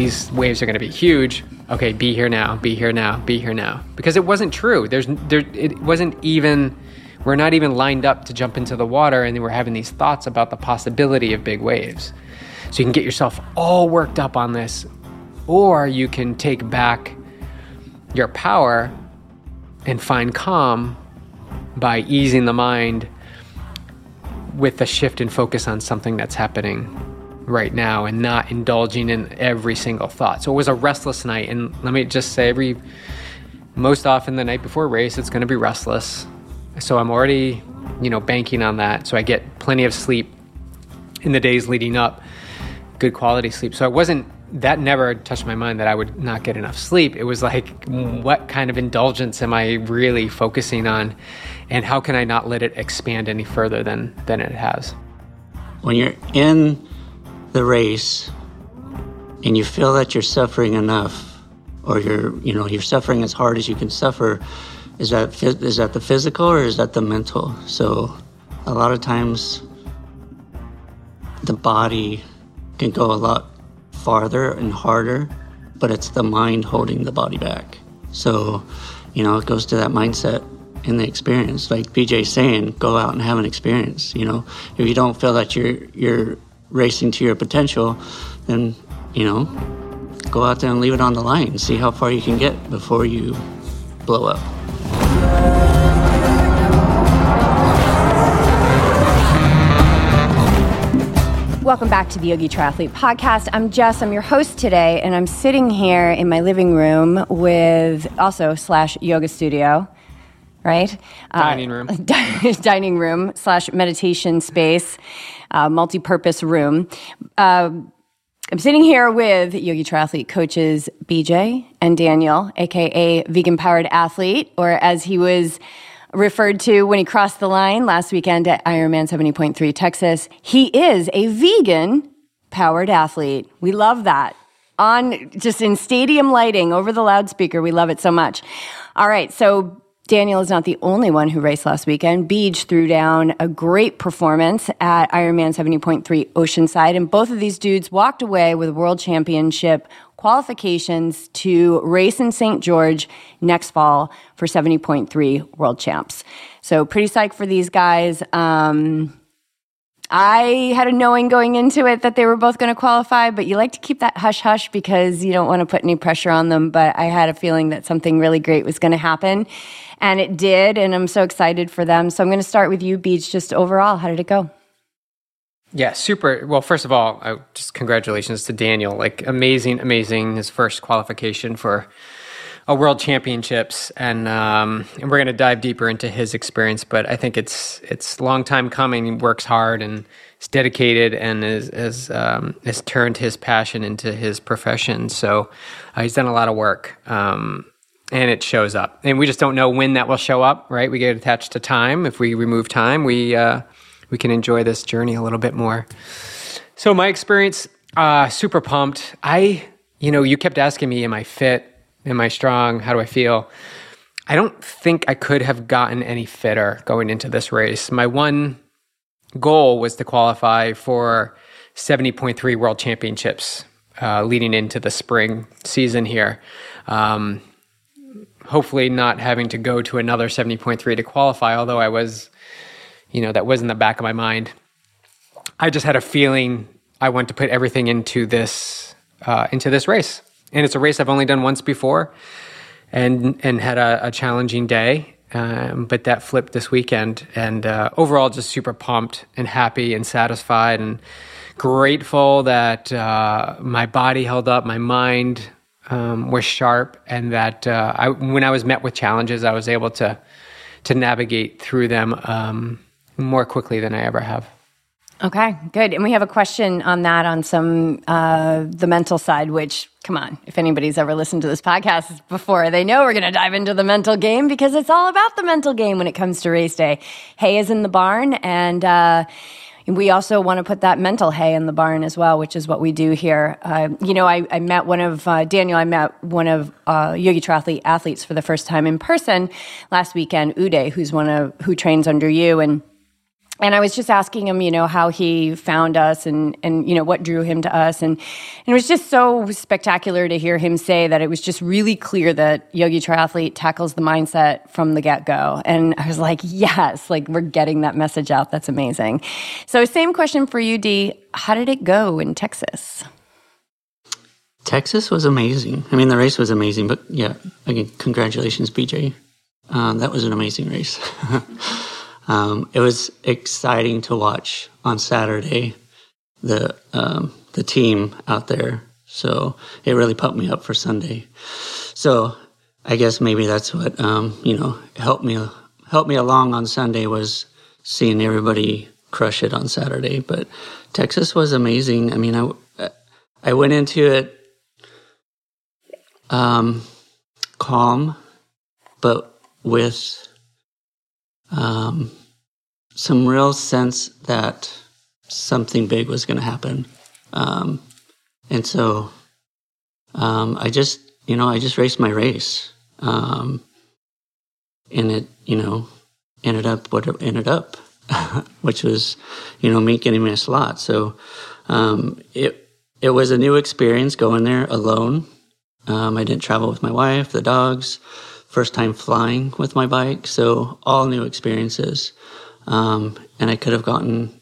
these waves are going to be huge. Okay, be here now, be here now, be here now. Because it wasn't true. There's there it wasn't even we're not even lined up to jump into the water and we're having these thoughts about the possibility of big waves. So you can get yourself all worked up on this or you can take back your power and find calm by easing the mind with a shift in focus on something that's happening right now and not indulging in every single thought. So it was a restless night. And let me just say, every most often the night before race, it's going to be restless. So I'm already, you know, banking on that. So I get plenty of sleep in the days leading up, good quality sleep. So I wasn't that never touched my mind that I would not get enough sleep. It was like, what kind of indulgence am I really focusing on? And how can I not let it expand any further than, than it has? When you're in the race and you feel that you're suffering enough or you're, you know, you're suffering as hard as you can suffer, is that, is that the physical or is that the mental? So a lot of times the body can go a lot farther and harder, but it's the mind holding the body back. So, you know, it goes to that mindset in the experience. Like BJ's saying, go out and have an experience. You know, if you don't feel that you're you're racing to your potential, then you know, go out there and leave it on the line. See how far you can get before you blow up. Welcome back to the Yogi Triathlete Podcast. I'm Jess. I'm your host today, and I'm sitting here in my living room with also slash yoga studio, right? Dining room. Uh, dining room slash meditation space, uh, multi-purpose room. Uh, I'm sitting here with Yogi Triathlete coaches BJ and Daniel, aka Vegan Powered Athlete, or as he was referred to when he crossed the line last weekend at Ironman 70.3 Texas. He is a vegan powered athlete. We love that. On just in stadium lighting over the loudspeaker. We love it so much. All right. So Daniel is not the only one who raced last weekend. Beach threw down a great performance at Ironman 70.3 Oceanside, and both of these dudes walked away with world championship qualifications to race in St. George next fall for 70.3 world champs. So pretty psyched for these guys. Um, I had a knowing going into it that they were both going to qualify, but you like to keep that hush hush because you don't want to put any pressure on them. But I had a feeling that something really great was going to happen. And it did. And I'm so excited for them. So I'm going to start with you, Beach. Just overall, how did it go? Yeah, super. Well, first of all, I, just congratulations to Daniel. Like amazing, amazing. His first qualification for a world championships, and um, and we're going to dive deeper into his experience. But I think it's it's long time coming. He works hard and is dedicated, and is, is um, has turned his passion into his profession. So uh, he's done a lot of work. Um, and it shows up, and we just don't know when that will show up, right? We get attached to time. If we remove time, we uh, we can enjoy this journey a little bit more. So my experience, uh, super pumped. I, you know, you kept asking me, am I fit? Am I strong? How do I feel? I don't think I could have gotten any fitter going into this race. My one goal was to qualify for 70.3 World Championships uh, leading into the spring season here. Um, hopefully, not having to go to another 70.3 to qualify, although I was you know, that was in the back of my mind. I just had a feeling I want to put everything into this uh, into this race, and it's a race I've only done once before, and and had a, a challenging day. Um, but that flipped this weekend, and uh, overall, just super pumped and happy and satisfied and grateful that uh, my body held up, my mind um, was sharp, and that uh, I, when I was met with challenges, I was able to to navigate through them. Um, more quickly than I ever have. Okay, good. And we have a question on that on some uh, the mental side. Which, come on, if anybody's ever listened to this podcast before, they know we're going to dive into the mental game because it's all about the mental game when it comes to race day. Hay is in the barn, and uh, we also want to put that mental hay in the barn as well, which is what we do here. Uh, you know, I, I, met one of uh, Daniel. I met one of uh, Yogi Triathlete athletes for the first time in person last weekend. Uday, who's one of who trains under you, and and I was just asking him, you know, how he found us and and you know what drew him to us, and, and it was just so spectacular to hear him say that it was just really clear that Yogi Triathlete tackles the mindset from the get go, and I was like, yes, like we're getting that message out. That's amazing. So, same question for you, D. How did it go in Texas? Texas was amazing. I mean, the race was amazing, but yeah, again, congratulations, BJ. Um, that was an amazing race. Um, it was exciting to watch on Saturday the um, the team out there. So it really pumped me up for Sunday. So I guess maybe that's what um, you know helped me helped me along on Sunday was seeing everybody crush it on Saturday. But Texas was amazing. I mean, I I went into it um, calm, but with um, some real sense that something big was going to happen. Um, and so um, I just, you know, I just raced my race. Um, and it, you know, ended up what it ended up, which was, you know, me getting my slot. So um, it, it was a new experience going there alone. Um, I didn't travel with my wife, the dogs, first time flying with my bike. So all new experiences. Um, and I could have gotten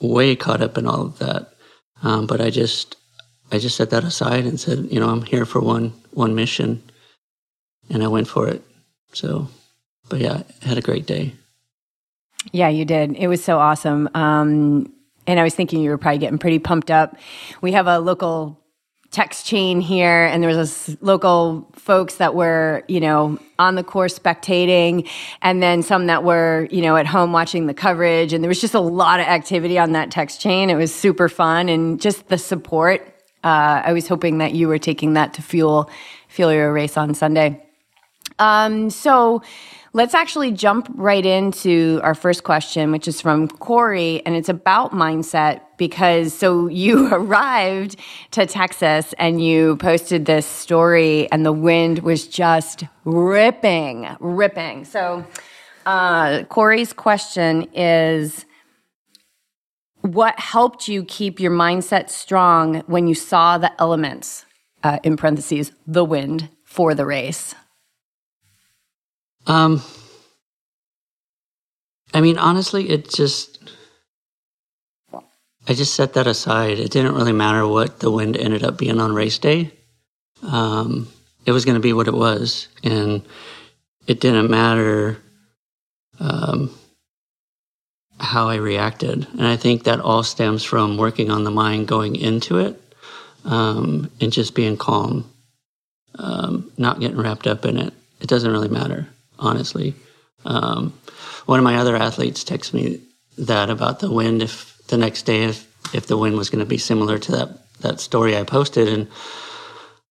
way caught up in all of that. Um, but I just, I just set that aside and said, you know, I'm here for one, one mission. And I went for it. So, but yeah, I had a great day. Yeah, you did. It was so awesome. Um, and I was thinking you were probably getting pretty pumped up. We have a local text chain here and there was this local folks that were you know on the course spectating and then some that were you know at home watching the coverage and there was just a lot of activity on that text chain. It was super fun and just the support uh, i was hoping that you were taking that to fuel fuel your race on sunday. Um, so Let's actually jump right into our first question, which is from Corey, and it's about mindset because so you arrived to Texas and you posted this story, and the wind was just ripping, ripping. So, uh, Corey's question is What helped you keep your mindset strong when you saw the elements, uh, in parentheses, the wind for the race? Um, I mean, honestly, it just, I just set that aside. It didn't really matter what the wind ended up being on race day. Um, it was going to be what it was. And it didn't matter um, how I reacted. And I think that all stems from working on the mind going into it um, and just being calm, um, not getting wrapped up in it. It doesn't really matter honestly. Um, one of my other athletes texted me that about the wind. If the next day, if if the wind was going to be similar to that that story I posted, and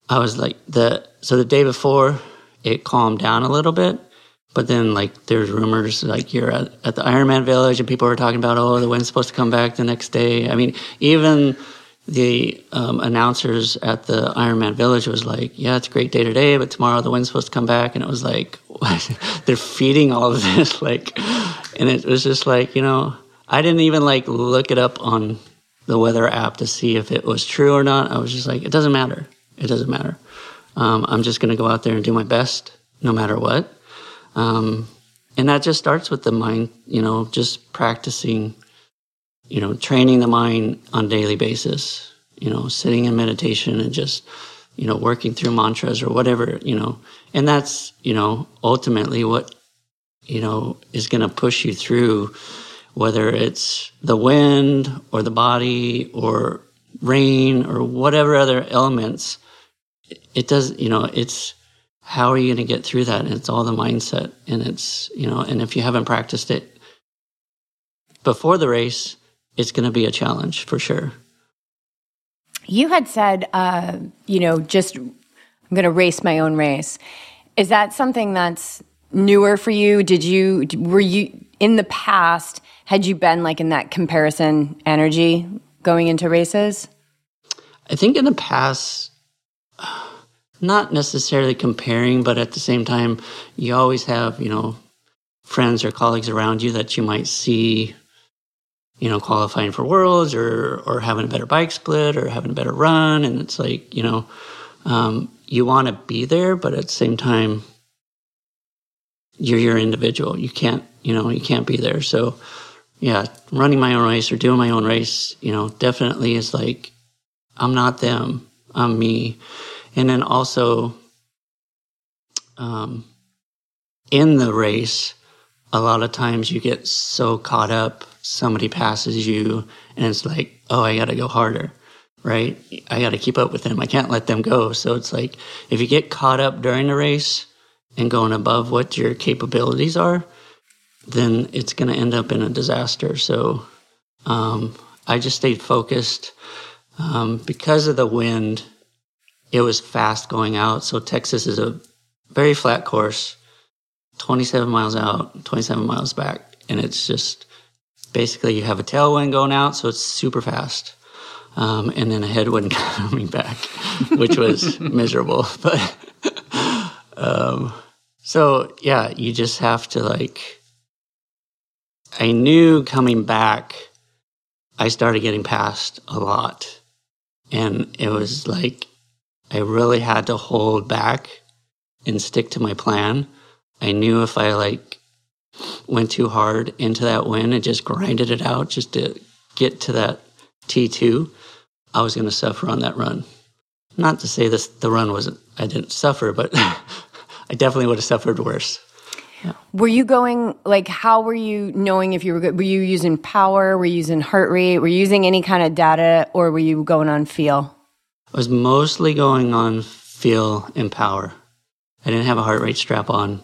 I was like the so the day before it calmed down a little bit, but then like there's rumors like you're at, at the Ironman Village and people are talking about oh the wind's supposed to come back the next day. I mean even the um, announcers at the Ironman Village was like, "Yeah, it's a great day today, but tomorrow the wind's supposed to come back." And it was like, they're feeding all of this, like, and it was just like, you know, I didn't even like look it up on the weather app to see if it was true or not. I was just like, it doesn't matter. It doesn't matter. Um, I'm just going to go out there and do my best, no matter what. Um, and that just starts with the mind, you know, just practicing you know, training the mind on a daily basis, you know, sitting in meditation and just, you know, working through mantras or whatever, you know, and that's, you know, ultimately what, you know, is going to push you through whether it's the wind or the body or rain or whatever other elements. It does, you know, it's, how are you going to get through that? And it's all the mindset. And it's, you know, and if you haven't practiced it before the race, it's going to be a challenge for sure. You had said, uh, you know, just I'm going to race my own race. Is that something that's newer for you? Did you were you in the past? Had you been like in that comparison energy going into races? I think in the past, not necessarily comparing, but at the same time, you always have you know friends or colleagues around you that you might see you know, qualifying for worlds or, or having a better bike split or having a better run. And it's like, you know, um, you want to be there, but at the same time, you're your individual. You can't, you know, you can't be there. So, yeah, running my own race or doing my own race, you know, definitely is like, I'm not them, I'm me. And then also, um, in the race, a lot of times you get so caught up, somebody passes you, and it's like, oh, I got to go harder, right? I got to keep up with them. I can't let them go. So it's like, if you get caught up during the race and going above what your capabilities are, then it's going to end up in a disaster. So um, I just stayed focused. Um, because of the wind, it was fast going out. So Texas is a very flat course, 27 miles out, 27 miles back. And it's just basically you have a tailwind going out, so it's super fast. Um, and then a headwind coming back, which was miserable. But um, so, yeah, you just have to like, I knew coming back, I started getting past a lot. And it was like, I really had to hold back and stick to my plan. I knew if I like went too hard into that win and just grinded it out just to get to that T2, I was going to suffer on that run. Not to say this, the run wasn't, I didn't suffer, but I definitely would have suffered worse. Yeah. Were you going like how were you knowing if you were good? Were you using power? Were you using heart rate? Were you using any kind of data or were you going on feel? I was mostly going on feel and power. I didn't have a heart rate strap on.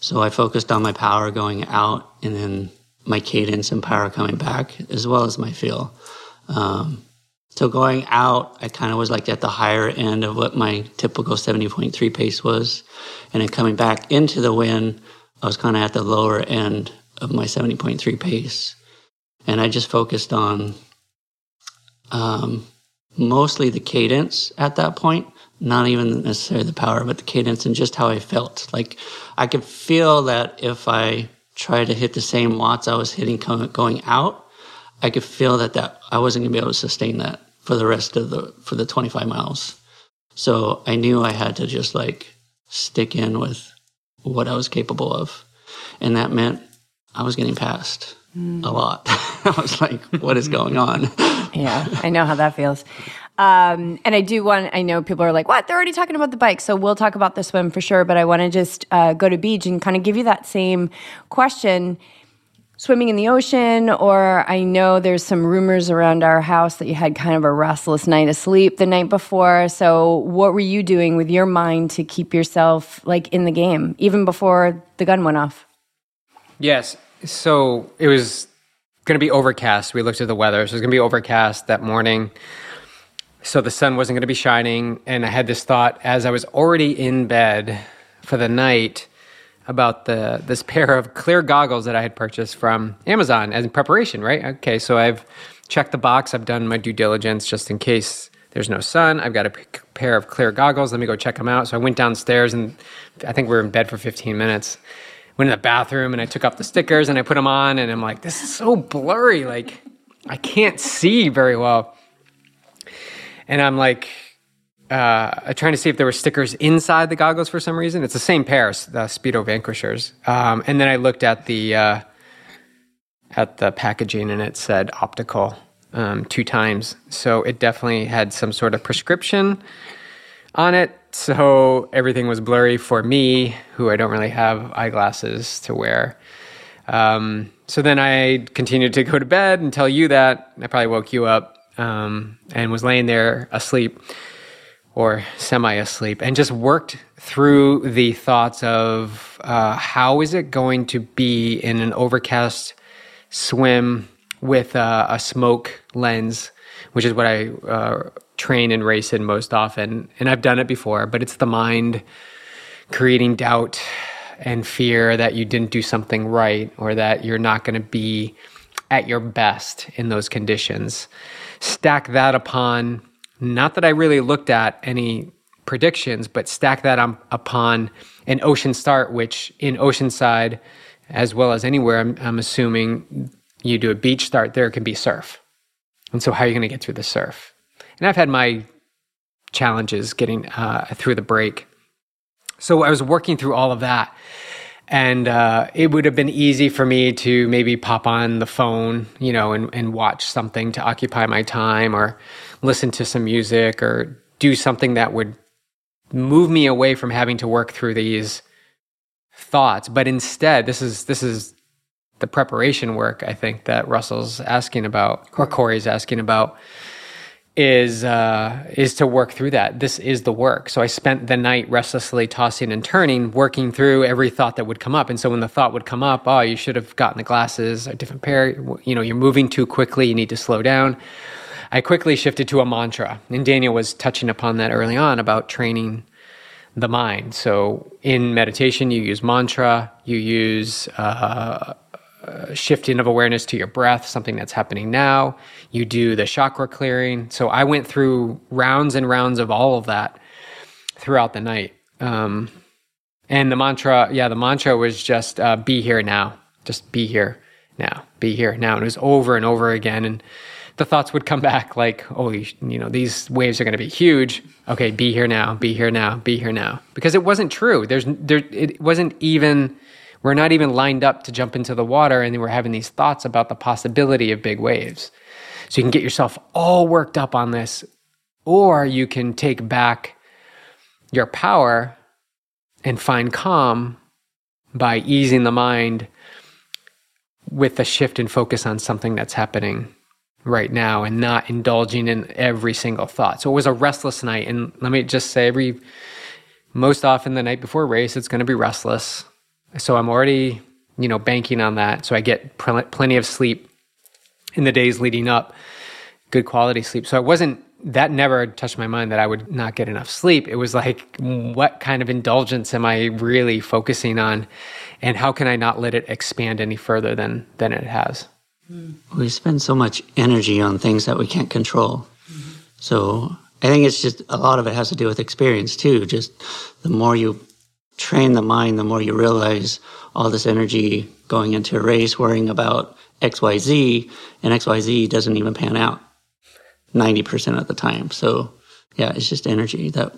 So I focused on my power going out and then my cadence and power coming back as well as my feel. Um, so going out, I kind of was like at the higher end of what my typical 70.3 pace was. And then coming back into the wind, I was kind of at the lower end of my 70.3 pace. And I just focused on um, mostly the cadence at that point, not even necessarily the power, but the cadence and just how I felt. Like I could feel that if I tried to hit the same watts I was hitting going out, I could feel that that I wasn't going to be able to sustain that for the rest of the for the 25 miles. So I knew I had to just like stick in with what I was capable of. And that meant I was getting passed mm. a lot. I was like, what is going on? yeah, I know how that feels. Um, and I do want, I know people are like, what? They're already talking about the bike. So we'll talk about the swim for sure. But I want to just uh, go to beach and kind of give you that same question swimming in the ocean, or I know there's some rumors around our house that you had kind of a restless night of sleep the night before. So, what were you doing with your mind to keep yourself like in the game, even before the gun went off? Yes. So, it was going to be overcast. We looked at the weather. So, it was going to be overcast that morning. So, the sun wasn't going to be shining. And I had this thought as I was already in bed for the night about the this pair of clear goggles that I had purchased from Amazon as in preparation, right? Okay, so I've checked the box, I've done my due diligence just in case there's no sun. I've got a pair of clear goggles. Let me go check them out. So I went downstairs and I think we were in bed for 15 minutes. Went in the bathroom and I took off the stickers and I put them on and I'm like, this is so blurry. Like I can't see very well. And I'm like, uh, trying to see if there were stickers inside the goggles for some reason. It's the same pair, the Speedo Vanquishers. Um, and then I looked at the uh, at the packaging, and it said optical um, two times. So it definitely had some sort of prescription on it. So everything was blurry for me, who I don't really have eyeglasses to wear. Um, so then I continued to go to bed and tell you that. I probably woke you up um, and was laying there asleep or semi asleep and just worked through the thoughts of uh, how is it going to be in an overcast swim with uh, a smoke lens, which is what I uh, train and race in most often. And I've done it before, but it's the mind creating doubt and fear that you didn't do something right or that you're not going to be at your best in those conditions. Stack that upon not that I really looked at any predictions, but stack that on, upon an ocean start, which in Oceanside, as well as anywhere, I'm, I'm assuming you do a beach start, there can be surf. And so, how are you going to get through the surf? And I've had my challenges getting uh, through the break. So, I was working through all of that. And uh, it would have been easy for me to maybe pop on the phone, you know, and, and watch something to occupy my time or listen to some music or do something that would move me away from having to work through these thoughts. But instead, this is this is the preparation work I think that Russell's asking about or Corey's asking about is uh, is to work through that. This is the work. So I spent the night restlessly tossing and turning, working through every thought that would come up. And so when the thought would come up, oh, you should have gotten the glasses, a different pair. You know, you're moving too quickly. You need to slow down. I quickly shifted to a mantra, and Daniel was touching upon that early on about training the mind. So in meditation, you use mantra, you use uh, uh, shifting of awareness to your breath, something that's happening now. You do the chakra clearing. So I went through rounds and rounds of all of that throughout the night. Um, and the mantra, yeah, the mantra was just uh, be here now. Just be here now. Be here now. And it was over and over again. And the thoughts would come back like, oh, you, you know, these waves are going to be huge. Okay, be here now, be here now, be here now. Because it wasn't true. There's there it wasn't even we're not even lined up to jump into the water and we're having these thoughts about the possibility of big waves. So you can get yourself all worked up on this or you can take back your power and find calm by easing the mind with a shift and focus on something that's happening right now and not indulging in every single thought. So it was a restless night. And let me just say, every most often the night before race, it's going to be restless. So I'm already, you know, banking on that. So I get pl- plenty of sleep in the days leading up, good quality sleep. So I wasn't that never touched my mind that I would not get enough sleep. It was like, what kind of indulgence am I really focusing on, and how can I not let it expand any further than than it has? We spend so much energy on things that we can't control. Mm-hmm. So I think it's just a lot of it has to do with experience too. Just the more you train the mind, the more you realize all this energy going into a race, worrying about XYZ, and XYZ doesn't even pan out 90% of the time. So yeah, it's just energy that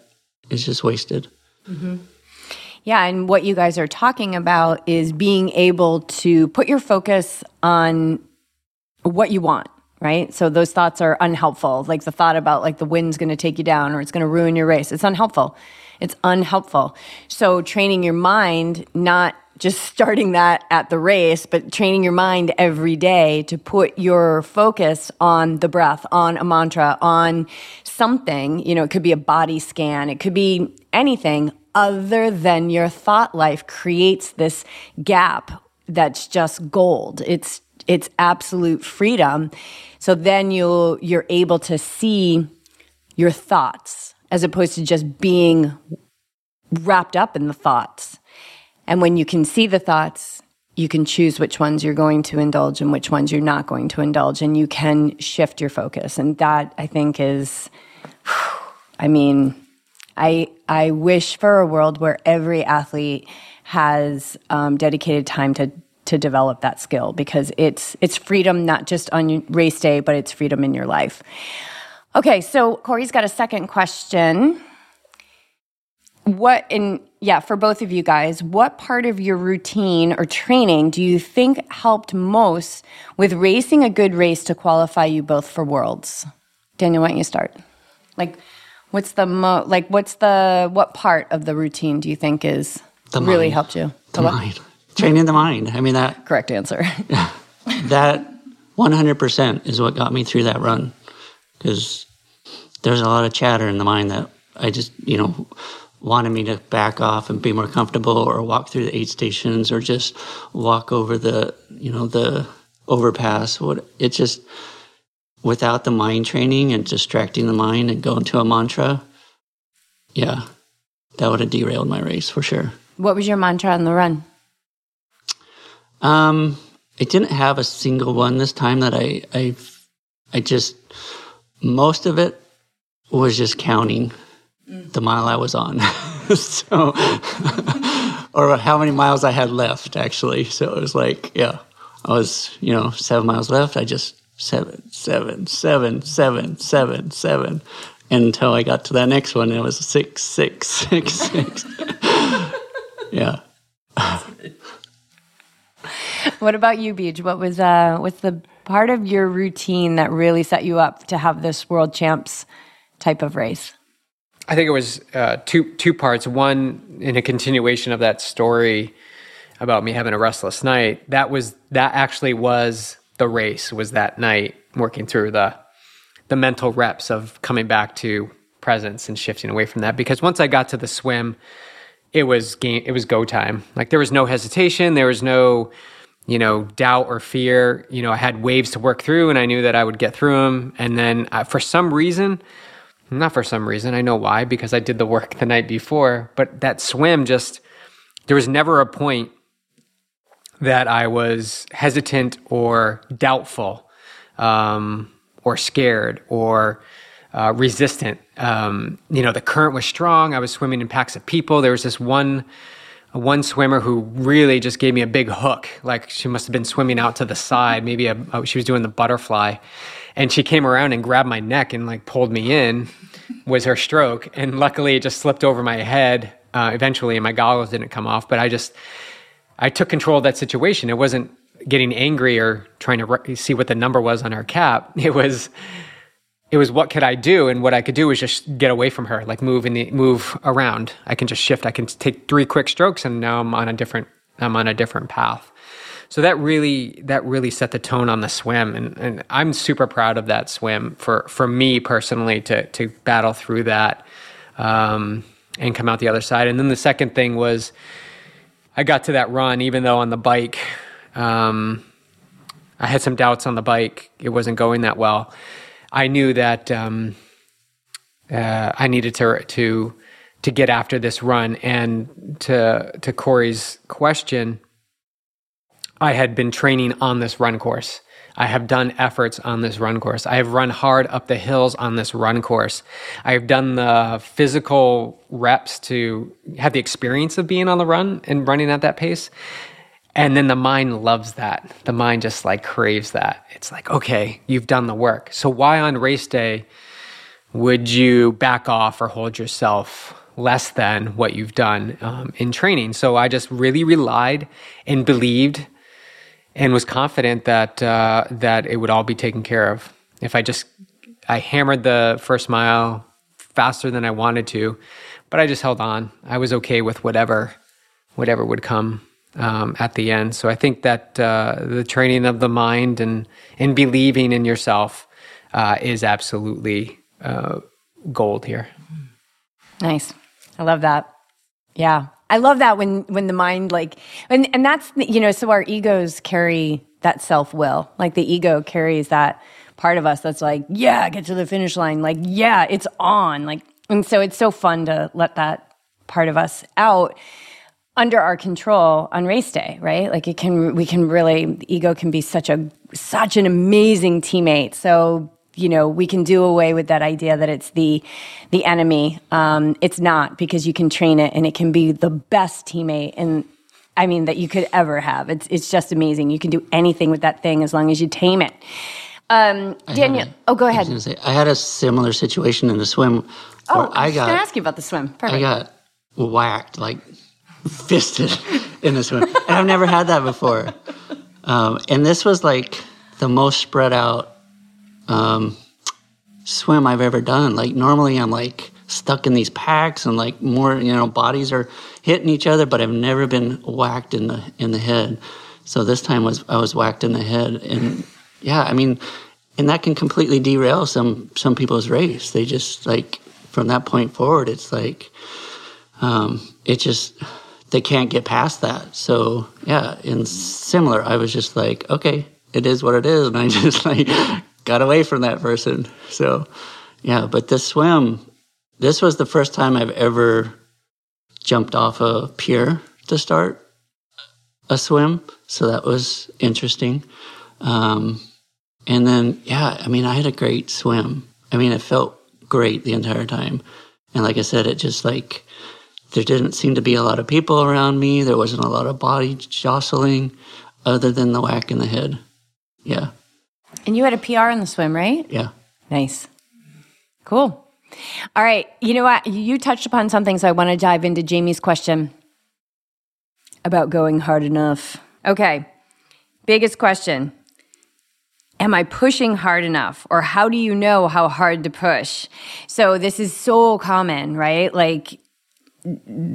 is just wasted. Mm-hmm. Yeah, and what you guys are talking about is being able to put your focus on what you want right so those thoughts are unhelpful like the thought about like the wind's going to take you down or it's going to ruin your race it's unhelpful it's unhelpful. So training your mind not just starting that at the race but training your mind every day to put your focus on the breath on a mantra on something. You know it could be a body scan. It could be anything other than your thought life creates this gap that's just gold. It's it's absolute freedom. So then you you're able to see your thoughts as opposed to just being wrapped up in the thoughts. And when you can see the thoughts, you can choose which ones you're going to indulge and which ones you're not going to indulge and you can shift your focus. And that I think is I mean, I I wish for a world where every athlete has um, dedicated time to to develop that skill because it's it's freedom not just on race day, but it's freedom in your life. Okay, so Corey's got a second question. What in yeah, for both of you guys, what part of your routine or training do you think helped most with racing a good race to qualify you both for worlds? Daniel, why don't you start? Like what's the mo like what's the what part of the routine do you think is the really mind. helped you? The, the mind training the mind. I mean that correct answer. that 100% is what got me through that run because there's a lot of chatter in the mind that I just, you know, wanted me to back off and be more comfortable or walk through the aid stations or just walk over the, you know, the overpass. What it just without the mind training and distracting the mind and going to a mantra, yeah, that would have derailed my race for sure. What was your mantra on the run? Um, I didn't have a single one this time that I, I, I just, most of it was just counting mm. the mile I was on. so, or how many miles I had left actually. So it was like, yeah, I was, you know, seven miles left. I just seven, seven, seven, seven, seven, seven, until I got to that next one. It was six, six, six, six. yeah. What about you, Beach? What was uh, what's the part of your routine that really set you up to have this world champs type of race? I think it was uh, two two parts. One, in a continuation of that story about me having a restless night. That was that actually was the race. Was that night working through the the mental reps of coming back to presence and shifting away from that. Because once I got to the swim, it was game. It was go time. Like there was no hesitation. There was no you know, doubt or fear. You know, I had waves to work through and I knew that I would get through them. And then uh, for some reason, not for some reason, I know why, because I did the work the night before, but that swim just, there was never a point that I was hesitant or doubtful um, or scared or uh, resistant. Um, you know, the current was strong. I was swimming in packs of people. There was this one one swimmer who really just gave me a big hook. Like she must have been swimming out to the side. Maybe a, a, she was doing the butterfly, and she came around and grabbed my neck and like pulled me in. Was her stroke, and luckily it just slipped over my head. Uh, eventually, and my goggles didn't come off. But I just I took control of that situation. It wasn't getting angry or trying to re- see what the number was on her cap. It was it was what could I do, and what I could do was just get away from her, like move in the move around. I can just shift. I can take three quick strokes, and now I'm on a different I'm on a different path. So that really that really set the tone on the swim, and, and I'm super proud of that swim for for me personally to to battle through that um, and come out the other side. And then the second thing was I got to that run, even though on the bike. Um, I had some doubts on the bike. It wasn't going that well. I knew that um, uh, I needed to to to get after this run. And to to Corey's question, I had been training on this run course. I have done efforts on this run course. I have run hard up the hills on this run course. I have done the physical reps to have the experience of being on the run and running at that pace. And then the mind loves that. The mind just like craves that. It's like, okay, you've done the work. So why on race day would you back off or hold yourself less than what you've done um, in training? So I just really relied and believed and was confident that uh, that it would all be taken care of. If I just I hammered the first mile faster than I wanted to, but I just held on. I was okay with whatever whatever would come um, at the end. So I think that uh, the training of the mind and and believing in yourself uh, is absolutely uh, gold here. Nice, I love that. Yeah, I love that when when the mind like and and that's you know so our egos carry that self will like the ego carries that part of us that's like yeah get to the finish line like yeah it's on like and so it's so fun to let that part of us out under our control on race day, right? Like it can, we can really, ego can be such a, such an amazing teammate. So, you know, we can do away with that idea that it's the, the enemy. Um, it's not because you can train it and it can be the best teammate and I mean, that you could ever have. It's, it's just amazing. You can do anything with that thing as long as you tame it. Um, Daniel, a, oh, go ahead. I, say, I had a similar situation in the swim. Oh, I, I was going to ask you about the swim. Perfect. I got whacked like fisted in this one. And I've never had that before. Um, and this was like the most spread out um, swim I've ever done. Like normally I'm like stuck in these packs and like more, you know, bodies are hitting each other, but I've never been whacked in the in the head. So this time was I was whacked in the head, and yeah, I mean, and that can completely derail some some people's race. They just like from that point forward, it's like um, it just they can't get past that. So yeah, in similar, I was just like, okay, it is what it is, and I just like got away from that person. So yeah, but this swim, this was the first time I've ever jumped off a pier to start a swim. So that was interesting. Um, and then yeah, I mean, I had a great swim. I mean, it felt great the entire time. And like I said, it just like there didn't seem to be a lot of people around me. There wasn't a lot of body jostling. other than the whack in the head. Yeah. And you had a PR in the swim, right? Yeah. Nice. Cool. All right. You know what? You touched upon something, so I want to dive into Jamie's question about going hard enough. Okay. Biggest question Am I pushing hard enough? Or how do you know how hard to push? So, this is so common, right? Like,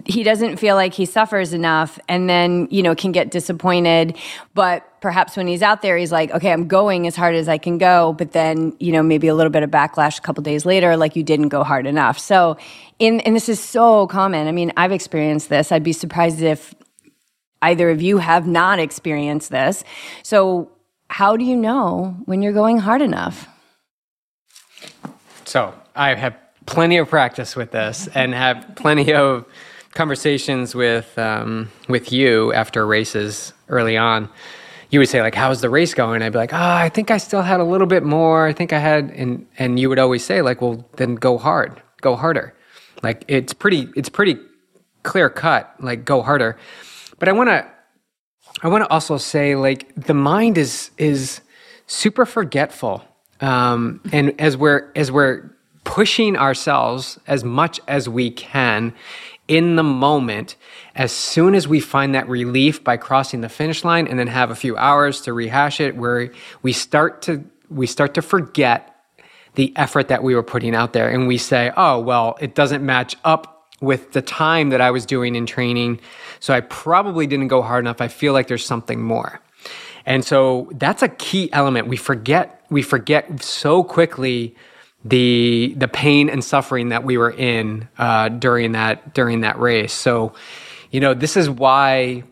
he doesn't feel like he suffers enough and then you know can get disappointed. But perhaps when he's out there he's like okay i'm going as hard as i can go. But then you know maybe a little bit of backlash a couple days later like you didn't go hard enough. So in and this is so common. I mean i've experienced this. I'd be surprised if either of you have not experienced this. So how do you know when you're going hard enough? So i have plenty of practice with this and have plenty of conversations with um, with you after races early on. You would say like, "How's the race going?" I'd be like, "Ah, oh, I think I still had a little bit more. I think I had," and and you would always say like, "Well, then go hard, go harder." Like it's pretty, it's pretty clear cut. Like go harder. But I want to, I want to also say like the mind is is super forgetful. Um, and as we're as we're pushing ourselves as much as we can in the moment. As soon as we find that relief by crossing the finish line and then have a few hours to rehash it where we start to we start to forget the effort that we were putting out there. And we say oh well it doesn't match up with the time that I was doing in training so I probably didn't go hard enough. I feel like there's something more. And so that's a key element. We forget we forget so quickly the the pain and suffering that we were in uh, during that during that race. So, you know, this is why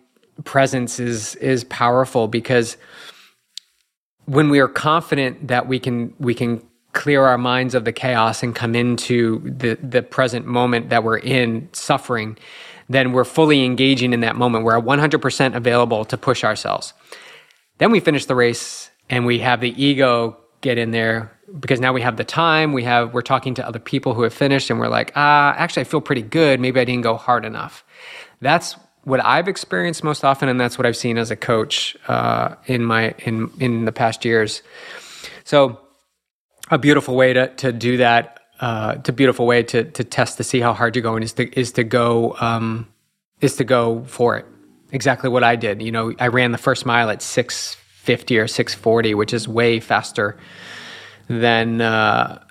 presence is is powerful because when we are confident that we can we can clear our minds of the chaos and come into the the present moment that we're in suffering then we're fully engaging in that moment we're 100% available to push ourselves then we finish the race and we have the ego get in there because now we have the time we have we're talking to other people who have finished and we're like ah actually i feel pretty good. Maybe i didn't go hard enough. That's what i've experienced most often and that's what i've seen as a coach uh, in my in in the past years. So a beautiful way to to do that uh, a beautiful way to to test to see how hard you're going is to is to go um, is to go for it. Exactly what i did. You know i ran the first mile at 650 or 640 which is way faster than uh,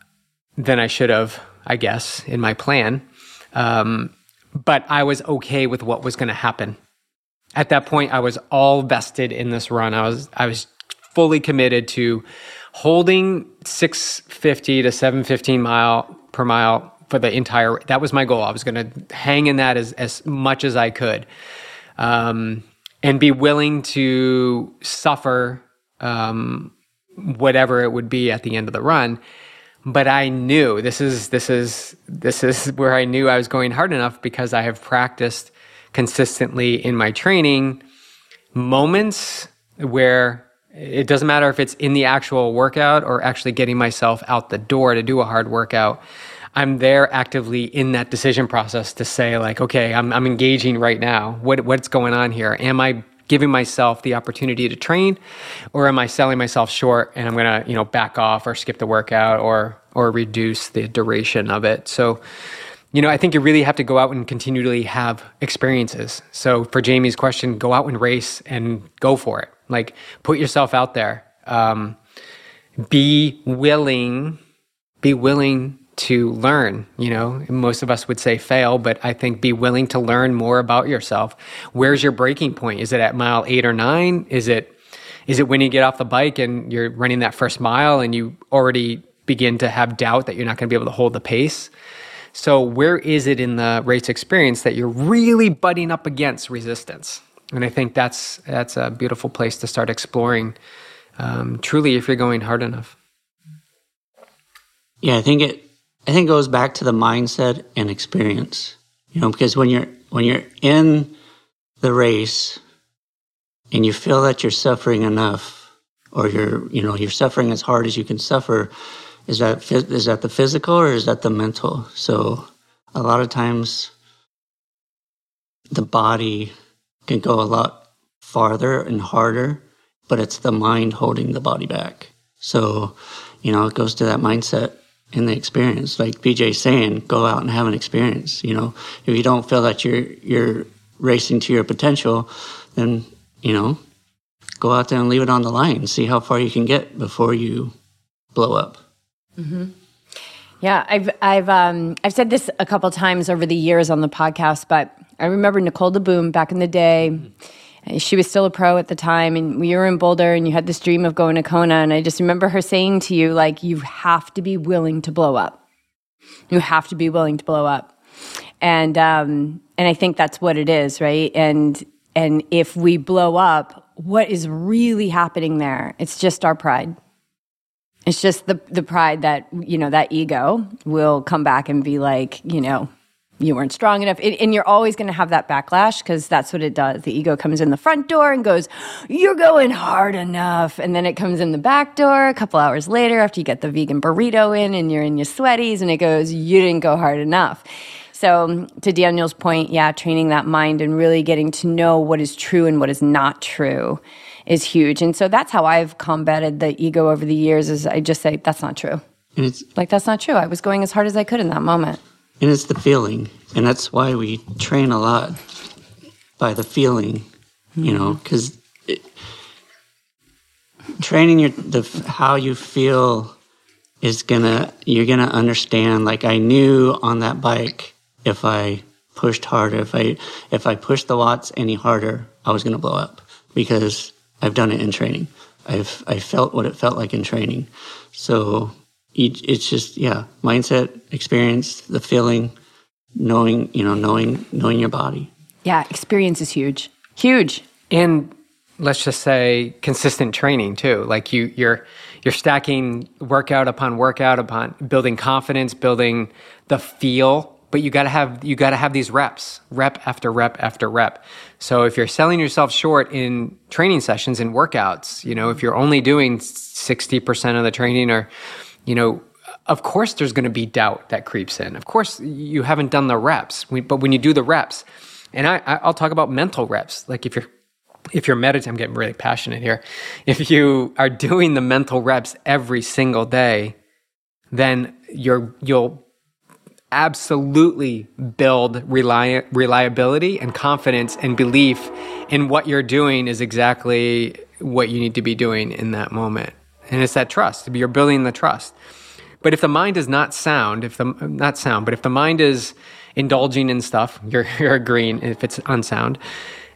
than I should have, I guess, in my plan. Um, but I was okay with what was going to happen. At that point, I was all vested in this run. I was I was fully committed to holding 650 to 715 mile per mile for the entire. That was my goal. I was going to hang in that as as much as I could, um, and be willing to suffer. Um, whatever it would be at the end of the run but i knew this is this is this is where i knew i was going hard enough because i have practiced consistently in my training moments where it doesn't matter if it's in the actual workout or actually getting myself out the door to do a hard workout i'm there actively in that decision process to say like okay i'm, I'm engaging right now what, what's going on here am i giving myself the opportunity to train or am I selling myself short and I'm going to, you know, back off or skip the workout or or reduce the duration of it. So, you know, I think you really have to go out and continually have experiences. So, for Jamie's question, go out and race and go for it. Like, put yourself out there. Um, be willing, be willing to learn. You know, most of us would say fail, but I think be willing to learn more about yourself. Where's your breaking point? Is it at mile eight or nine? Is it is it when you get off the bike and you're running that first mile and you already begin to have doubt that you're not going to be able to hold the pace? So where is it in the race experience that you're really butting up against resistance? And I think that's that's a beautiful place to start exploring. Um, truly, if you're going hard enough. Yeah, I think it I think it goes back to the mindset and experience. You know, because when you're when you're in the race and you feel that you're suffering enough or you're you know you're suffering as hard as you can suffer is that is that the physical or is that the mental so a lot of times the body can go a lot farther and harder, but it's the mind holding the body back. So, you know, it goes to that mindset and the experience. Like BJ saying, go out and have an experience. You know, if you don't feel that you're you're racing to your potential, then you know, go out there and leave it on the line. See how far you can get before you blow up. Yeah, I've I've um, I've said this a couple times over the years on the podcast, but I remember Nicole DeBoom back in the day. She was still a pro at the time, and we were in Boulder, and you had this dream of going to Kona. And I just remember her saying to you, like, you have to be willing to blow up. You have to be willing to blow up, and um, and I think that's what it is, right? And and if we blow up, what is really happening there? It's just our pride. It's just the the pride that you know that ego will come back and be like, you know, you weren't strong enough, It- and you're always going to have that backlash because that's what it does. The ego comes in the front door and goes, "You're going hard enough," and then it comes in the back door a couple hours later after you get the vegan burrito in and you're in your sweaties, and it goes, "You didn't go hard enough." So, to Daniel's point, yeah, training that mind and really getting to know what is true and what is not true is huge. And so that's how I've combated the ego over the years is I just say that's not true. It's Like that's not true. I was going as hard as I could in that moment. And it's the feeling, and that's why we train a lot by the feeling, you know, mm-hmm. because training your the how you feel is gonna you're gonna understand. Like I knew on that bike, if I pushed harder, if I if I pushed the watts any harder, I was gonna blow up because I've done it in training. I've I felt what it felt like in training. So it- it's just yeah, mindset, experience, the feeling, knowing you know knowing knowing your body. Yeah, experience is huge. Huge. and let's just say consistent training too like you you're you're stacking workout upon workout upon building confidence building the feel but you got to have you got to have these reps rep after rep after rep so if you're selling yourself short in training sessions and workouts you know if you're only doing 60% of the training or you know of course there's going to be doubt that creeps in of course you haven't done the reps but when you do the reps and I, I- I'll talk about mental reps like if you're if you're meditating, I'm getting really passionate here. If you are doing the mental reps every single day, then you're you'll absolutely build reli- reliability and confidence and belief in what you're doing is exactly what you need to be doing in that moment. And it's that trust. You're building the trust. But if the mind is not sound, if the not sound, but if the mind is indulging in stuff, you're, you're agreeing if it's unsound.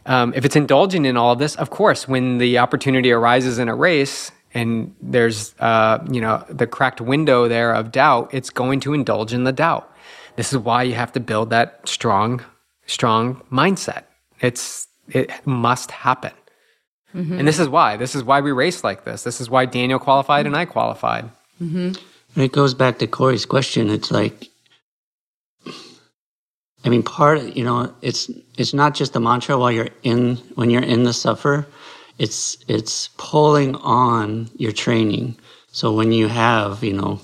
Um, if it's indulging in all of this, of course, when the opportunity arises in a race and there's uh, you know the cracked window there of doubt, it's going to indulge in the doubt. This is why you have to build that strong, strong mindset. It's it must happen. And this is why. This is why we race like this. This is why Daniel qualified and I qualified. And it goes back to Corey's question. It's like, I mean, part you know, it's it's not just the mantra while you're in when you're in the suffer. It's it's pulling on your training. So when you have you know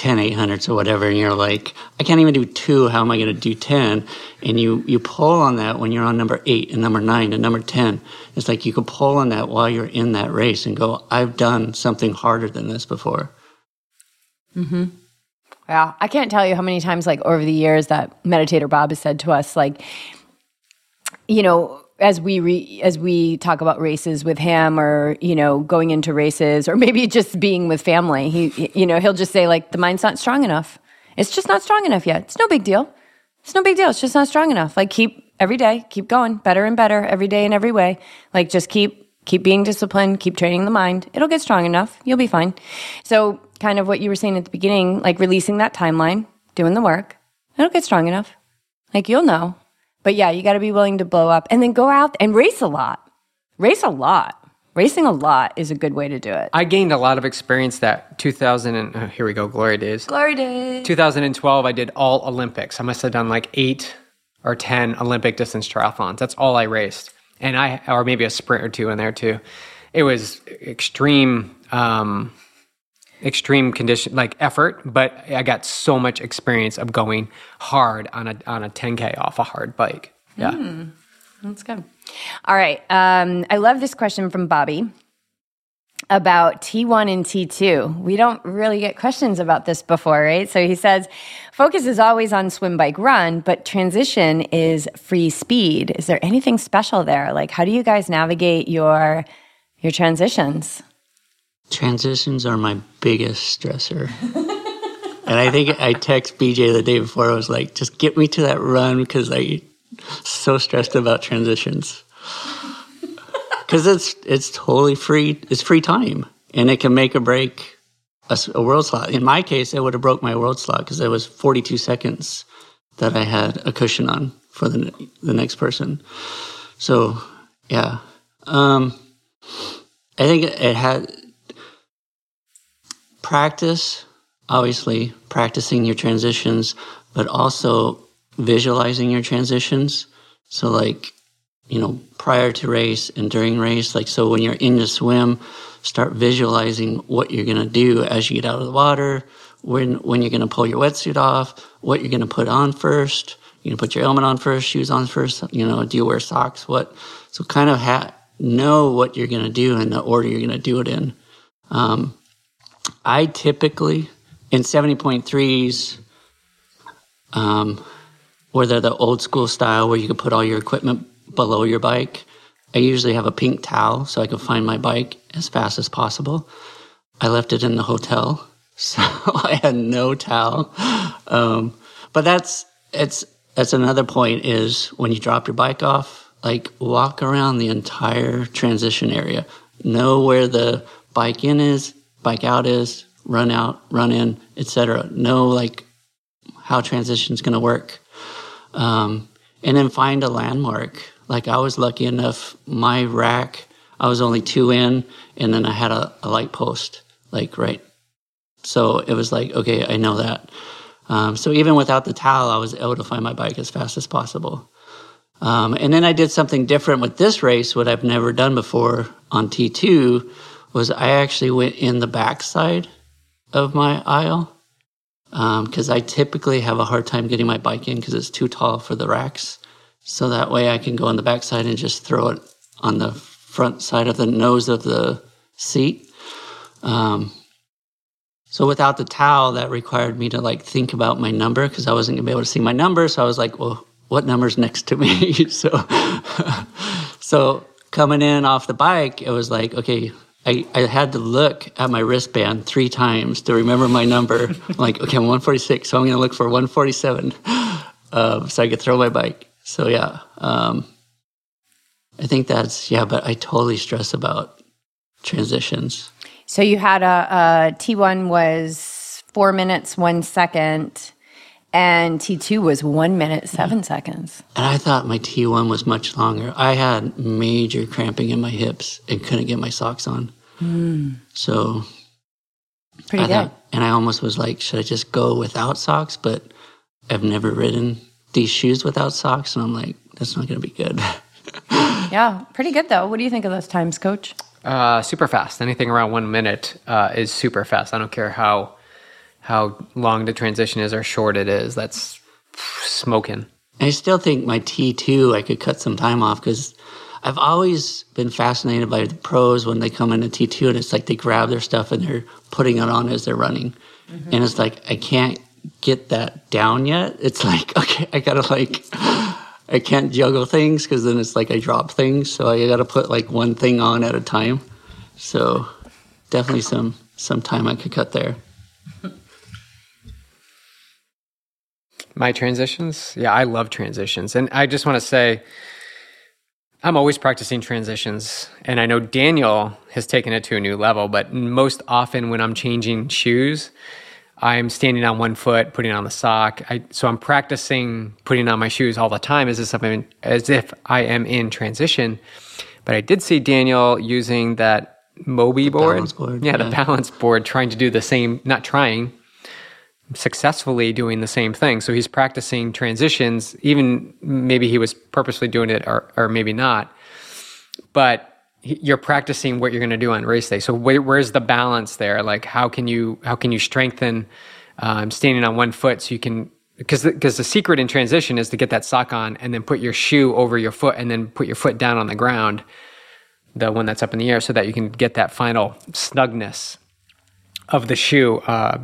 10 800s or whatever and you're like i can't even do two how am i going to do 10 and you you pull on that when you're on number 8 and number 9 and number 10 it's like you can pull on that while you're in that race and go i've done something harder than this before. Mm-hmm. Yeah, I can't tell you how many times, like over the years, that meditator Bob has said to us, like, you know, as we re- as we talk about races with him, or you know, going into races, or maybe just being with family, he, you know, he'll just say like, the mind's not strong enough. It's just not strong enough yet. It's no big deal. It's no big deal. It's just not strong enough. Like, keep every day, keep going, better and better every day in every way. Like, just keep keep being disciplined, keep training the mind. It'll get strong enough. You'll be fine. So, kind of what you were saying at the beginning, like releasing that timeline, doing the work. It'll get strong enough. Like you'll know. But yeah, you got to be willing to blow up and then go out and race a lot. Race a lot. Racing a lot is a good way to do it. I gained a lot of experience that 2000 and oh, here we go, glory days. Glory days. 2012, I did all Olympics. I must have done like eight or 10 Olympic distance triathlons. That's all I raced. And I, or maybe a sprint or two in there too. It was extreme, um, extreme condition, like effort, but I got so much experience of going hard on a, on a 10K off a hard bike. Yeah. That's good. All right. Um, I love this question from Bobby about T1 and T2. We don't really get questions about this before, right? So he says, focus is always on swim, bike, run, but transition is free speed. Is there anything special there? Like, how do you guys navigate your your transitions? Transitions are my biggest stressor. and I think I text BJ the day before. I was like, just get me to that run because I so stressed about transitions because it's it's totally free. It's free time, and it can make or break a, a world slot. In my case, it would have broke my world slot because it was 42 seconds that I had a cushion on for the the next person. So, yeah, um, I think it had practice. Obviously, practicing your transitions, but also visualizing your transitions. So, like, you know, prior to race and during race, like, so when you're in the swim, start visualizing what you're going to do as you get out of the water, when, when you're going to pull your wetsuit off, what you're going to put on first. You know, put your helmet on first, shoes on first. You know, do you wear socks? What? So kind of ha- know what you're going to do and the order you're going to do it in. Um, I typically in 70.3s, um, where they're the old school style where you can put all your equipment below your bike. I usually have a pink towel so I can find my bike as fast as possible. I left it in the hotel, so I had no towel. Um, but that's it's that's another point is when you drop your bike off, like walk around the entire transition area, know where the bike in is, bike out is, run out, run in, etc. Know like how transition's going to work, um, and then find a landmark. Like I was lucky enough, my rack, I was only two in, and then I had a, a light post, like right. So it was like, okay, I know that. Um, so even without the towel, I was able to find my bike as fast as possible. Um, and then I did something different with this race, what I've never done before on T2 was I actually went in the backside of my aisle because um, I typically have a hard time getting my bike in because it's too tall for the racks. So that way I can go on the backside and just throw it on the front side of the nose of the seat. Um, so without the towel, that required me to like think about my number because I wasn't gonna be able to see my number. So I was like, well, what number's next to me? so, so coming in off the bike, it was like, okay, I, I had to look at my wristband three times to remember my number. I'm like, okay, I'm 146, so I'm going to look for 147 uh, so I could throw my bike. So, yeah, um, I think that's, yeah, but I totally stress about transitions. So you had a a T1 was four minutes, one second, and T2 was one minute, seven seconds. And I thought my T1 was much longer. I had major cramping in my hips and couldn't get my socks on. Mm. So, pretty I good. Thought, and I almost was like, should I just go without socks? But I've never ridden these shoes without socks. And I'm like, that's not going to be good. yeah, pretty good though. What do you think of those times, coach? Uh, super fast. Anything around one minute uh, is super fast. I don't care how how long the transition is or short it is. That's smoking. I still think my T2, I could cut some time off because I've always been fascinated by the pros when they come into T2 and it's like they grab their stuff and they're putting it on as they're running. Mm-hmm. And it's like, I can't get that down yet. It's like, okay, I gotta like, I can't juggle things because then it's like I drop things. So I gotta put like one thing on at a time. So definitely some, some time I could cut there. My transitions? Yeah, I love transitions. And I just want to say, I'm always practicing transitions. And I know Daniel has taken it to a new level, but most often when I'm changing shoes, I'm standing on one foot, putting on the sock. I, so I'm practicing putting on my shoes all the time as if, I'm in, as if I am in transition. But I did see Daniel using that Moby board. board. Yeah, yeah, the balance board, trying to do the same, not trying, successfully doing the same thing. So he's practicing transitions, even maybe he was purposely doing it or, or maybe not. But you're practicing what you're going to do on race day. So where, where's the balance there? Like how can you how can you strengthen um, standing on one foot so you can because the, cause the secret in transition is to get that sock on and then put your shoe over your foot and then put your foot down on the ground, the one that's up in the air, so that you can get that final snugness of the shoe, uh,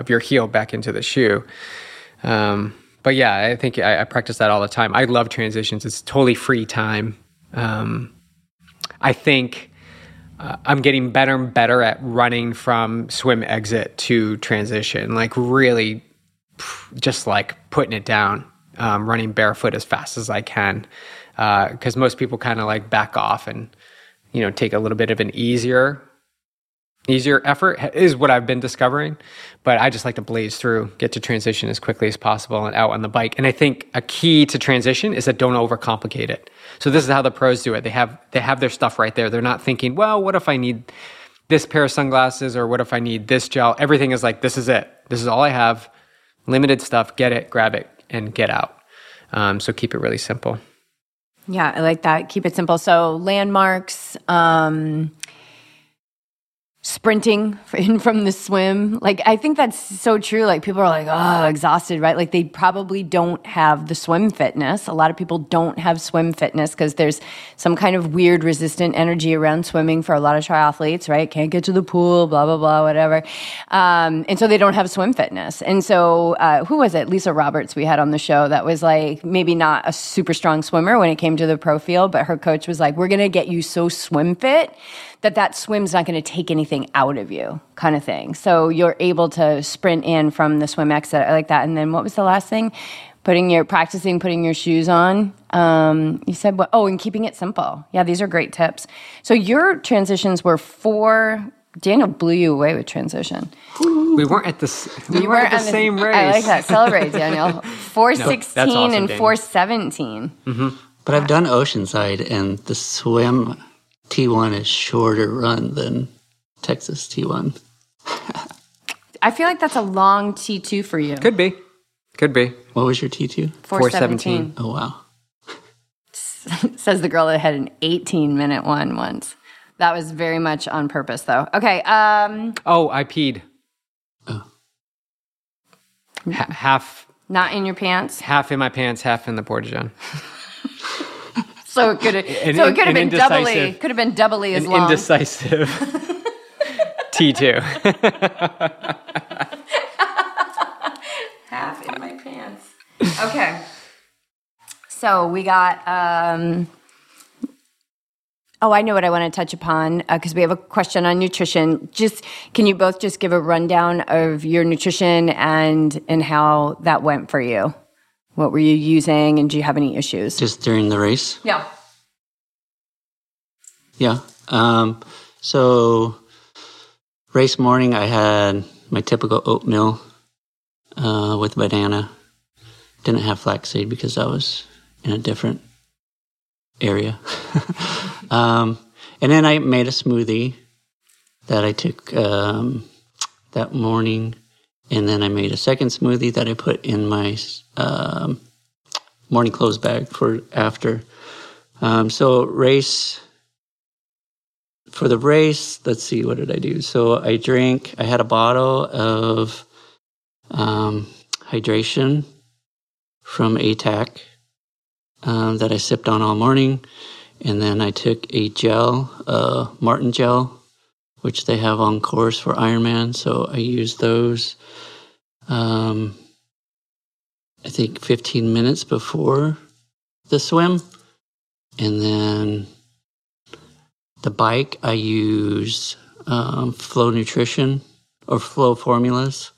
of your heel back into the shoe. Um, but yeah, I think I, I, practice that all the time. I love transitions. It's totally free time. Um, I think uh, I'm getting better and better at running from swim exit to transition, like really just like putting it down, um, running barefoot as fast as I can. Because uh, most people kind of like back off and, you know, take a little bit of an easier easier effort is what I've been discovering. But I just like to blaze through, get to transition as quickly as possible and out on the bike. And I think a key to transition is that don't overcomplicate it. So this is how the pros do it. They have they have their stuff right there. They're not thinking, well, what if I need this pair of sunglasses or what if I need this gel? Everything is like, this is it. This is all I have. Limited stuff. Get it, grab it, and get out. Um, so keep it really simple. Yeah, I like that. Keep it simple. So landmarks, um, sprinting in from the swim. Like, I think that's so true. Like, people are like, oh, exhausted, right? Like, they probably don't have the swim fitness. A lot of people don't have swim fitness because there's some kind of weird resistant energy around swimming for a lot of triathletes, right? Can't get to the pool, blah, blah, blah, whatever. Um, and so they don't have swim fitness. And so, uh, who was it? Lisa Roberts, we had on the show that was like maybe not a super strong swimmer when it came to the pro field, but her coach was like, we're going to get you so swim fit that that swim's not going to take anything out of you kind of thing so you're able to sprint in from the swim exit like that and then what was the last thing putting your practicing putting your shoes on um, you said what oh and keeping it simple yeah these are great tips so your transitions were four Daniel blew you away with transition. We weren't at the we, we weren't, at the same race. I like that. Celebrate, Daniel. Four sixteen no, awesome, and four seventeen. Mm-hmm. But I've done Oceanside, and the swim T1 is shorter run than Texas T1. I feel like that's a long T2 for you. Could be. Could be. What was your T2? 417. Oh, wow. Says the girl that had an 18 minute one once. That was very much on purpose, though. Okay. Um, oh, I peed. Oh. H- half. Not in your pants? Half in my pants, half in the porta john. So it could have. So it could have been doubly. Could have been doubly as an long. Indecisive. T two. Half in my pants. Okay. So we got. Um, oh, I know what I want to touch upon because uh, we have a question on nutrition. Just can you both just give a rundown of your nutrition and and how that went for you? What were you using, and do you have any issues? Just during the race? Yeah. Yeah. Um, so, race morning, I had my typical oatmeal uh, with banana. Didn't have flaxseed because I was in a different area. um, and then I made a smoothie that I took um, that morning and then I made a second smoothie that I put in my um, morning clothes bag for after. Um, so race for the race. Let's see, what did I do? So I drank. I had a bottle of um, hydration from ATAC um, that I sipped on all morning, and then I took a gel, uh, Maurten gel, which they have on course for Ironman. So I used those um, I think 15 minutes before the swim. And then the bike, I use um, Flow Nutrition or Flow Formulas.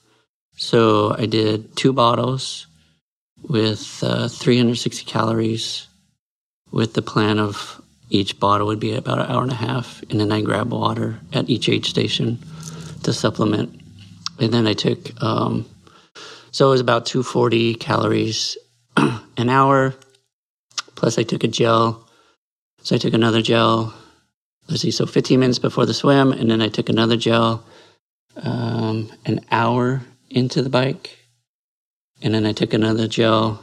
So I did two bottles with uh, 360 calories with the plan of each bottle would be about an hour and a half. And then I grab water at each aid station to supplement. And then I took um, so it was about 240 calories an hour. Plus, I took a gel. So I took another gel. Let's see, so 15 minutes before the swim, and then I took another gel um, an hour into the bike. And then I took another gel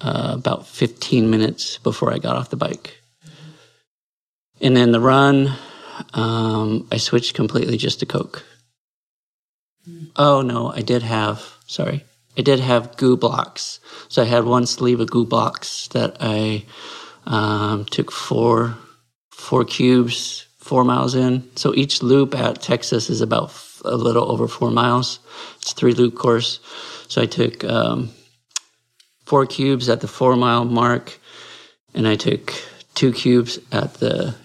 uh, about 15 minutes before I got off the bike. And then the run, um, I switched completely just to Coke. Oh, no, I did have sorry. I did have goo blocks. So I had one sleeve of goo blocks that I um, took four four cubes, four miles in. So each loop at Texas is about a little over four miles. It's three loop course. So I took um, four cubes at the four mile mark, and I took two cubes at the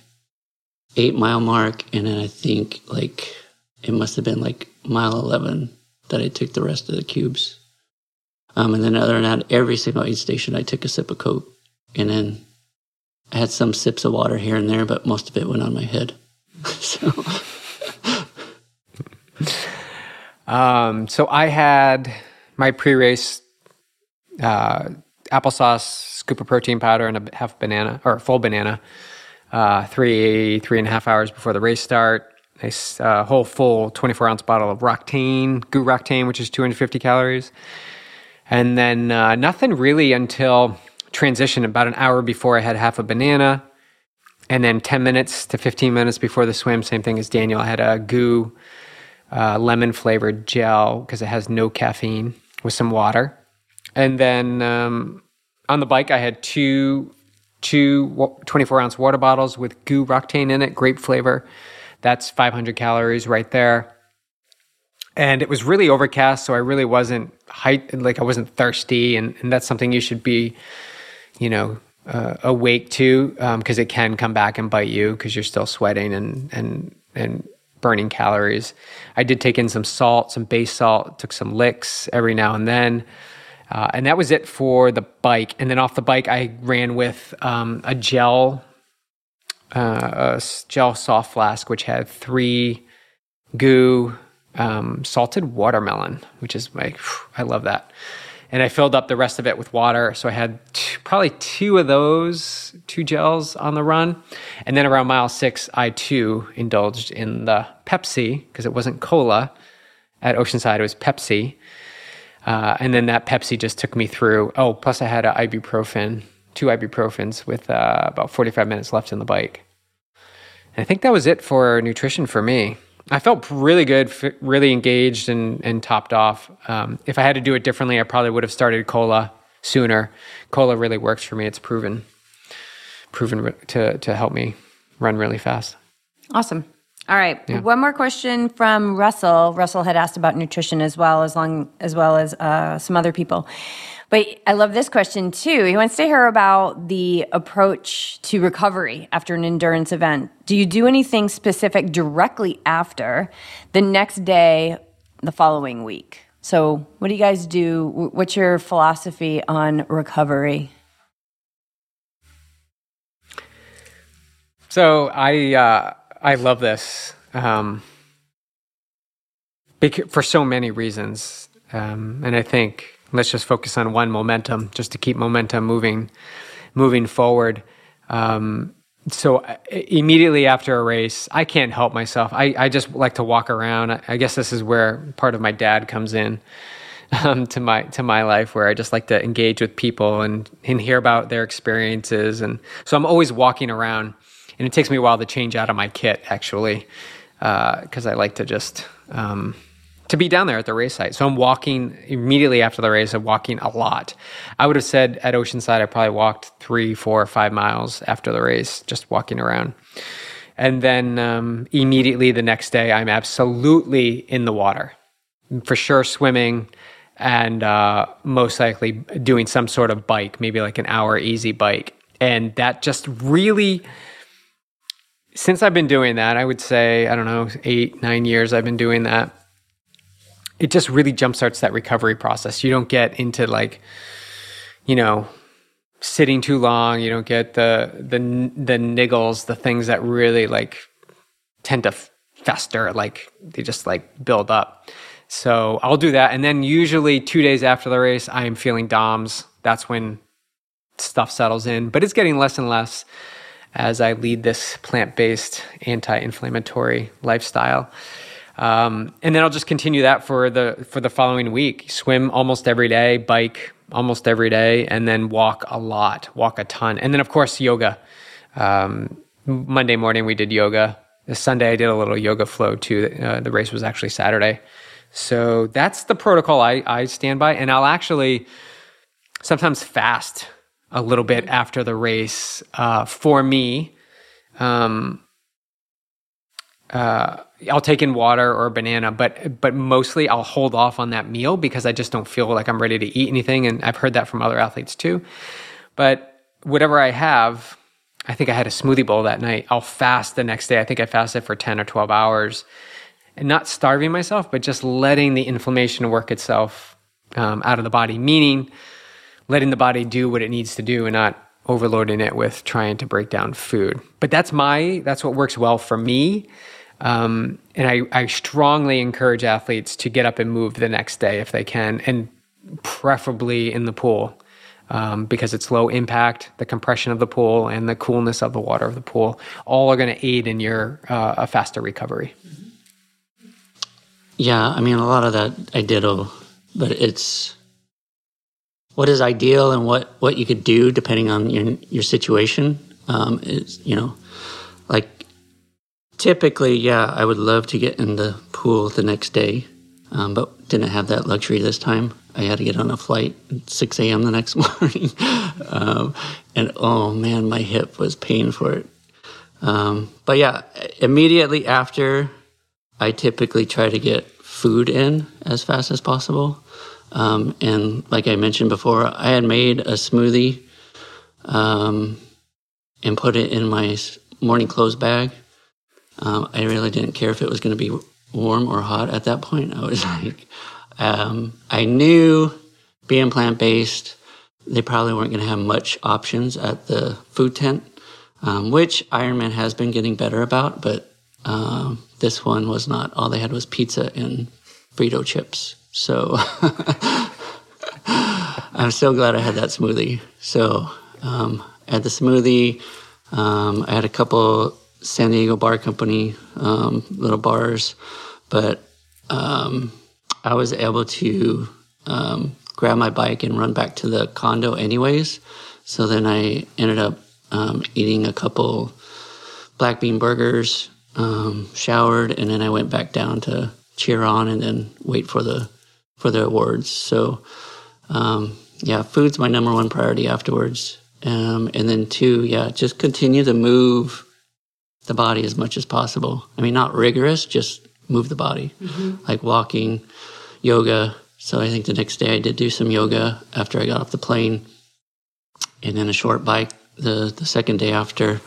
eight mile mark, and then I think like it must have been like mile 11 that I took the rest of the cubes. Um, and then other than that, every single aid station, I took a sip of Coke. And then I had some sips of water here and there, but most of it went on my head. so. um, so I had my pre-race uh, applesauce, scoop of protein powder, and a half banana or a full banana. Uh, three three and a half hours before the race start. A uh, whole full 24 ounce bottle of Roctane, GU Roctane, which is 250 calories. And then uh, nothing really until transition, about an hour before I had half a banana. And then 10 minutes to 15 minutes before the swim, same thing as Daniel. I had a Goo uh, lemon flavored gel because it has no caffeine with some water. And then um, on the bike, I had two two 24 ounce water bottles with GU Roctane in it, grape flavor. That's 500 calories right there. And it was really overcast, so I really wasn't like I wasn't thirsty, and, and that's something you should be, you know, uh, awake to because um, it can come back and bite you because you're still sweating and and and burning calories. I did take in some salt, some base salt, took some licks every now and then. Uh, and that was it for the bike. And then off the bike, I ran with um, a gel, uh, a gel soft flask, which had three goo um, salted watermelon, which is like, I love that. And I filled up the rest of it with water. So I had probably two of those, two gels on the run. And then around mile six, I too indulged in the Pepsi because it wasn't cola at Oceanside, it was Pepsi. Uh, and then that Pepsi just took me through. Oh, plus I had an ibuprofen, two ibuprofens with uh, about 45 minutes left in the bike. And I think that was it for nutrition for me. I felt really good, really engaged and, and topped off. Um, if I had to do it differently, I probably would have started cola sooner. Cola really works for me. It's proven, proven to, to help me run really fast. Awesome. All right. Yeah. One more question from Russell. Russell had asked about nutrition as well as long as well as uh, some other people. But I love this question too. He wants to hear about the approach to recovery after an endurance event. Do you do anything specific directly after the next day, the following week? So, what do you guys do? What's your philosophy on recovery? So, I uh, I love this um, for so many reasons, um, and I think let's just focus on one momentum, just to keep momentum moving, moving forward. Um, so uh, immediately after a race, I can't help myself. I, I just like to walk around. I guess this is where part of my dad comes in um, to my to my life, where I just like to engage with people and and hear about their experiences. And so I'm always walking around and it takes me a while to change out of my kit actually because uh, I like to just um, to be down there at the race site. So I'm walking immediately after the race. I'm walking a lot. I would have said at Oceanside I probably walked three, four, five miles after the race, just walking around. And then um, immediately the next day, I'm absolutely in the water, for sure swimming, and uh, most likely doing some sort of bike, maybe like an hour easy bike. And that just really since I've been doing that, I would say, I don't know, eight, nine years I've been doing that. It just really jumpstarts that recovery process. You don't get into like, you know, sitting too long. You don't get the the the niggles, the things that really like tend to fester. Like they just like build up. So I'll do that, and then usually two days after the race, I am feeling DOMS. That's when stuff settles in, but it's getting less and less as I lead this plant based anti inflammatory lifestyle. Um, and then I'll just continue that for the for the following week. Swim almost every day, bike almost every day, and then walk a lot, walk a ton, and then of course yoga. Um, Monday morning we did yoga. Sunday I did a little yoga flow too. Uh, the race was actually Saturday, So that's the protocol I, I stand by. And I'll actually sometimes fast a little bit after the race. Uh, for me, um, uh, I'll take in water or a banana, but but mostly I'll hold off on that meal because I just don't feel like I'm ready to eat anything, and I've heard that from other athletes too. But whatever I have, I think I had a smoothie bowl that night. I'll fast the next day. I think I fasted for ten or twelve hours, and not starving myself, but just letting the inflammation work itself um, out of the body, meaning letting the body do what it needs to do and not overloading it with trying to break down food. But that's my that's what works well for me. Um, and I, I strongly encourage athletes to get up and move the next day if they can, and preferably in the pool. Um, because it's low impact, the compression of the pool and the coolness of the water of the pool all are going to aid in your uh, a faster recovery. Yeah, I mean a lot of that I ditto, but it's what is ideal and what what you could do depending on your your situation. Um, is you know, like typically, yeah, I would love to get in the pool the next day, um, but didn't have that luxury this time. I had to get on a flight at 6 a.m. the next morning. um, and oh man, my hip was paying for it. Um, but yeah, immediately after, I typically try to get food in as fast as possible. Um, and like I mentioned before, I had made a smoothie um, and put it in my morning clothes bag. Um, I really didn't care if it was going to be warm or hot at that point. I was like, um, I knew being plant based, they probably weren't going to have much options at the food tent, um, which Ironman has been getting better about, but um, this one was not. All they had was pizza and Frito chips. So I'm so glad I had that smoothie. So um, I had the smoothie. Um, I had a couple San Diego Bar Company um, little bars, but um, I was able to um, grab my bike and run back to the condo anyways. So then I ended up um, eating a couple black bean burgers, showered, and then I went back down to cheer on and then wait for the for the awards. So um, yeah, food's my number one priority afterwards. Um, and then two, yeah, just continue to move the body as much as possible. I mean, not rigorous, just move the body, mm-hmm. like walking, yoga. So I think the next day I did do some yoga after I got off the plane, and then a short bike the the second day after.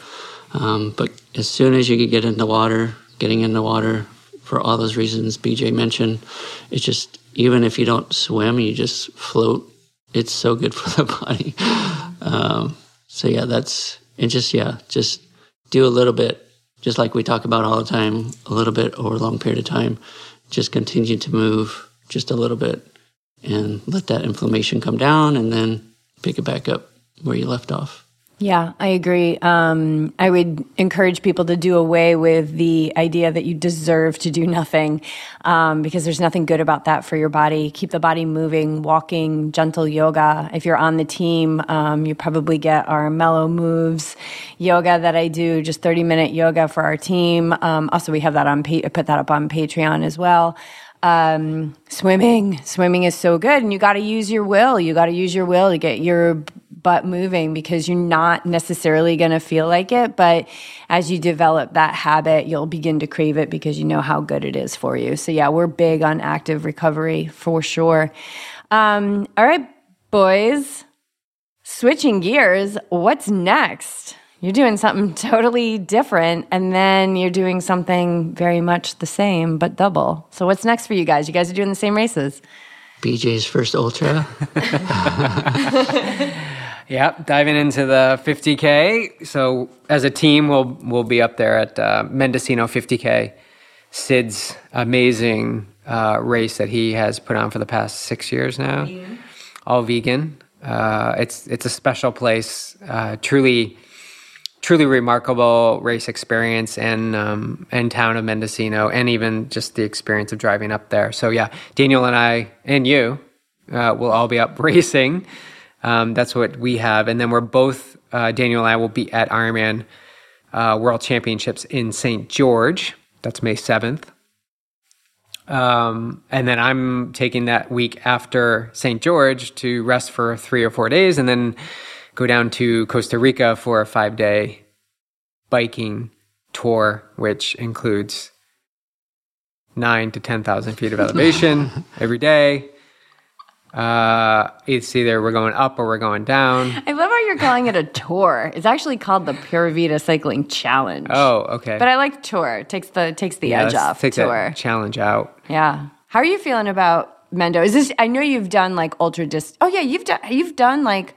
Um, but as soon as you could get in the water, getting in the water for all those reasons BJ mentioned, it's just even if you don't swim, you just float. It's so good for the body. Um, so yeah, that's and just yeah, just do a little bit just like we talk about all the time, a little bit over a long period of time, just continue to move just a little bit and let that inflammation come down and then pick it back up where you left off. Yeah, I agree. Um, I would encourage people to do away with the idea that you deserve to do nothing um, because there's nothing good about that for your body. Keep the body moving, walking, gentle yoga. If you're on the team, um, you probably get our mellow moves yoga that I do, just 30 minute yoga for our team. Um, also, we have that on, put that up on Patreon as well um, swimming swimming is so good and you got to use your will you got to use your will to get your butt moving because you're not necessarily going to feel like it. But as you develop that habit, you'll begin to crave it because you know how good it is for you. So, yeah, we're big on active recovery for sure. Um, all right, boys, switching gears, what's next? You're doing something totally different, and then you're doing something very much the same, but double. So, what's next for you guys? You guys are doing the same races. BJ's first ultra. Yeah, diving into the 50k. So as a team, we'll we'll be up there at uh, Mendocino 50k. Sid's amazing uh, race that he has put on for the past six years now, all vegan. Uh, it's it's a special place. Uh, truly, truly remarkable race experience and um, in town of Mendocino, and even just the experience of driving up there. So yeah, Daniel and I and you uh, will all be up racing. Um, that's what we have. And then we're both, uh, Daniel and I will be at Ironman uh, World Championships in St. George. That's May 7th. Um, and then I'm taking that week after St. George to rest for three or four days and then go down to Costa Rica for a five day biking tour, which includes nine to 10,000 feet of elevation every day. Uh, it's either we're going up or we're going down. I love how you're calling it a tour. It's actually called the Pura Vida Cycling Challenge. Oh, okay. But I like tour. It takes the takes the Yeah, edge let's off. Take tour. that challenge out. Yeah. How are you feeling about Mendo? Is this? I know you've done like ultra dist. Oh yeah, you've done. You've done like.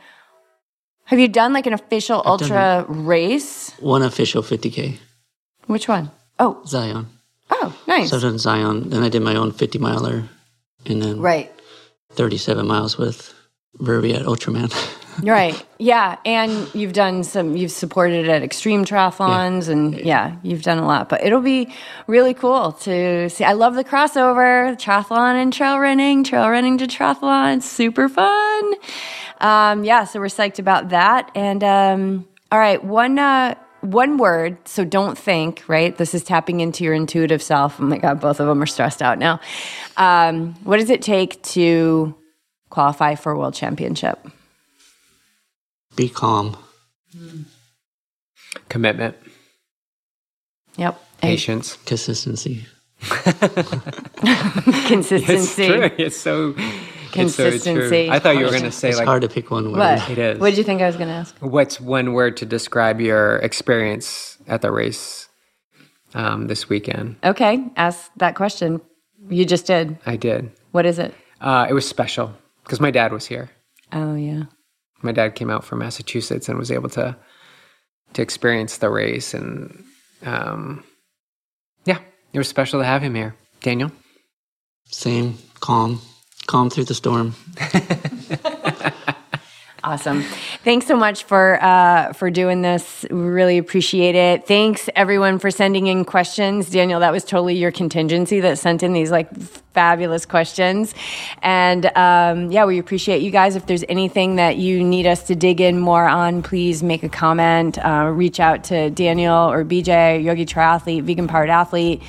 Have you done like an official ultra race? One official 50K, Which one? Oh, Zion. oh, nice. So I've done Zion. Then I did my own 50 miler and then right. 37 miles with Verbi at Ultraman. Right. Yeah. And you've done some, you've supported at extreme triathlons and yeah, you've done a lot. But it'll be really cool to see. I love the crossover, triathlon and trail running, trail running to triathlon. It's super fun. Um, yeah. So we're psyched about that. And um, all right, one, uh, one word, so don't think, right? This is tapping into your intuitive self. Oh my God, both of them are stressed out now. Um, what does it take to qualify for a world championship? Be calm. Commitment, Yep. And patience. Consistency. It's consistency. true. It's so It's so Consistency. true. I thought you were going to say It's like hard to pick one word. What? It is. What did you think I was going to ask? what's one word to describe your experience at the race um, this weekend. Okay, ask that question. You just did. I did. What is it? Uh, it was special because my dad was here. Oh yeah. My dad came out from Massachusetts and was able to to experience the race, and um, yeah, it was special to have him here. Daniel, Same, calm, calm through the storm. Awesome. Thanks so much for uh, for doing this. We really appreciate it. Thanks everyone for sending in questions. Daniel, that was totally your contingency that sent in these like fabulous questions. And um, yeah, we appreciate you guys. If there's anything that you need us to dig in more on, please make a comment. Uh, reach out to Daniel or BJ, Yogi Triathlete, Vegan Powered Athlete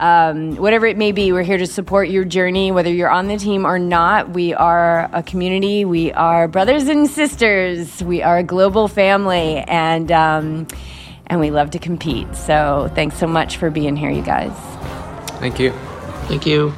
um, whatever it may be, we're here to support your journey, whether you're on the team or not. We are a community. We are brothers and sisters. We are a global family, and um, and we love to compete. So thanks so much for being here, you guys. thank you. Thank you.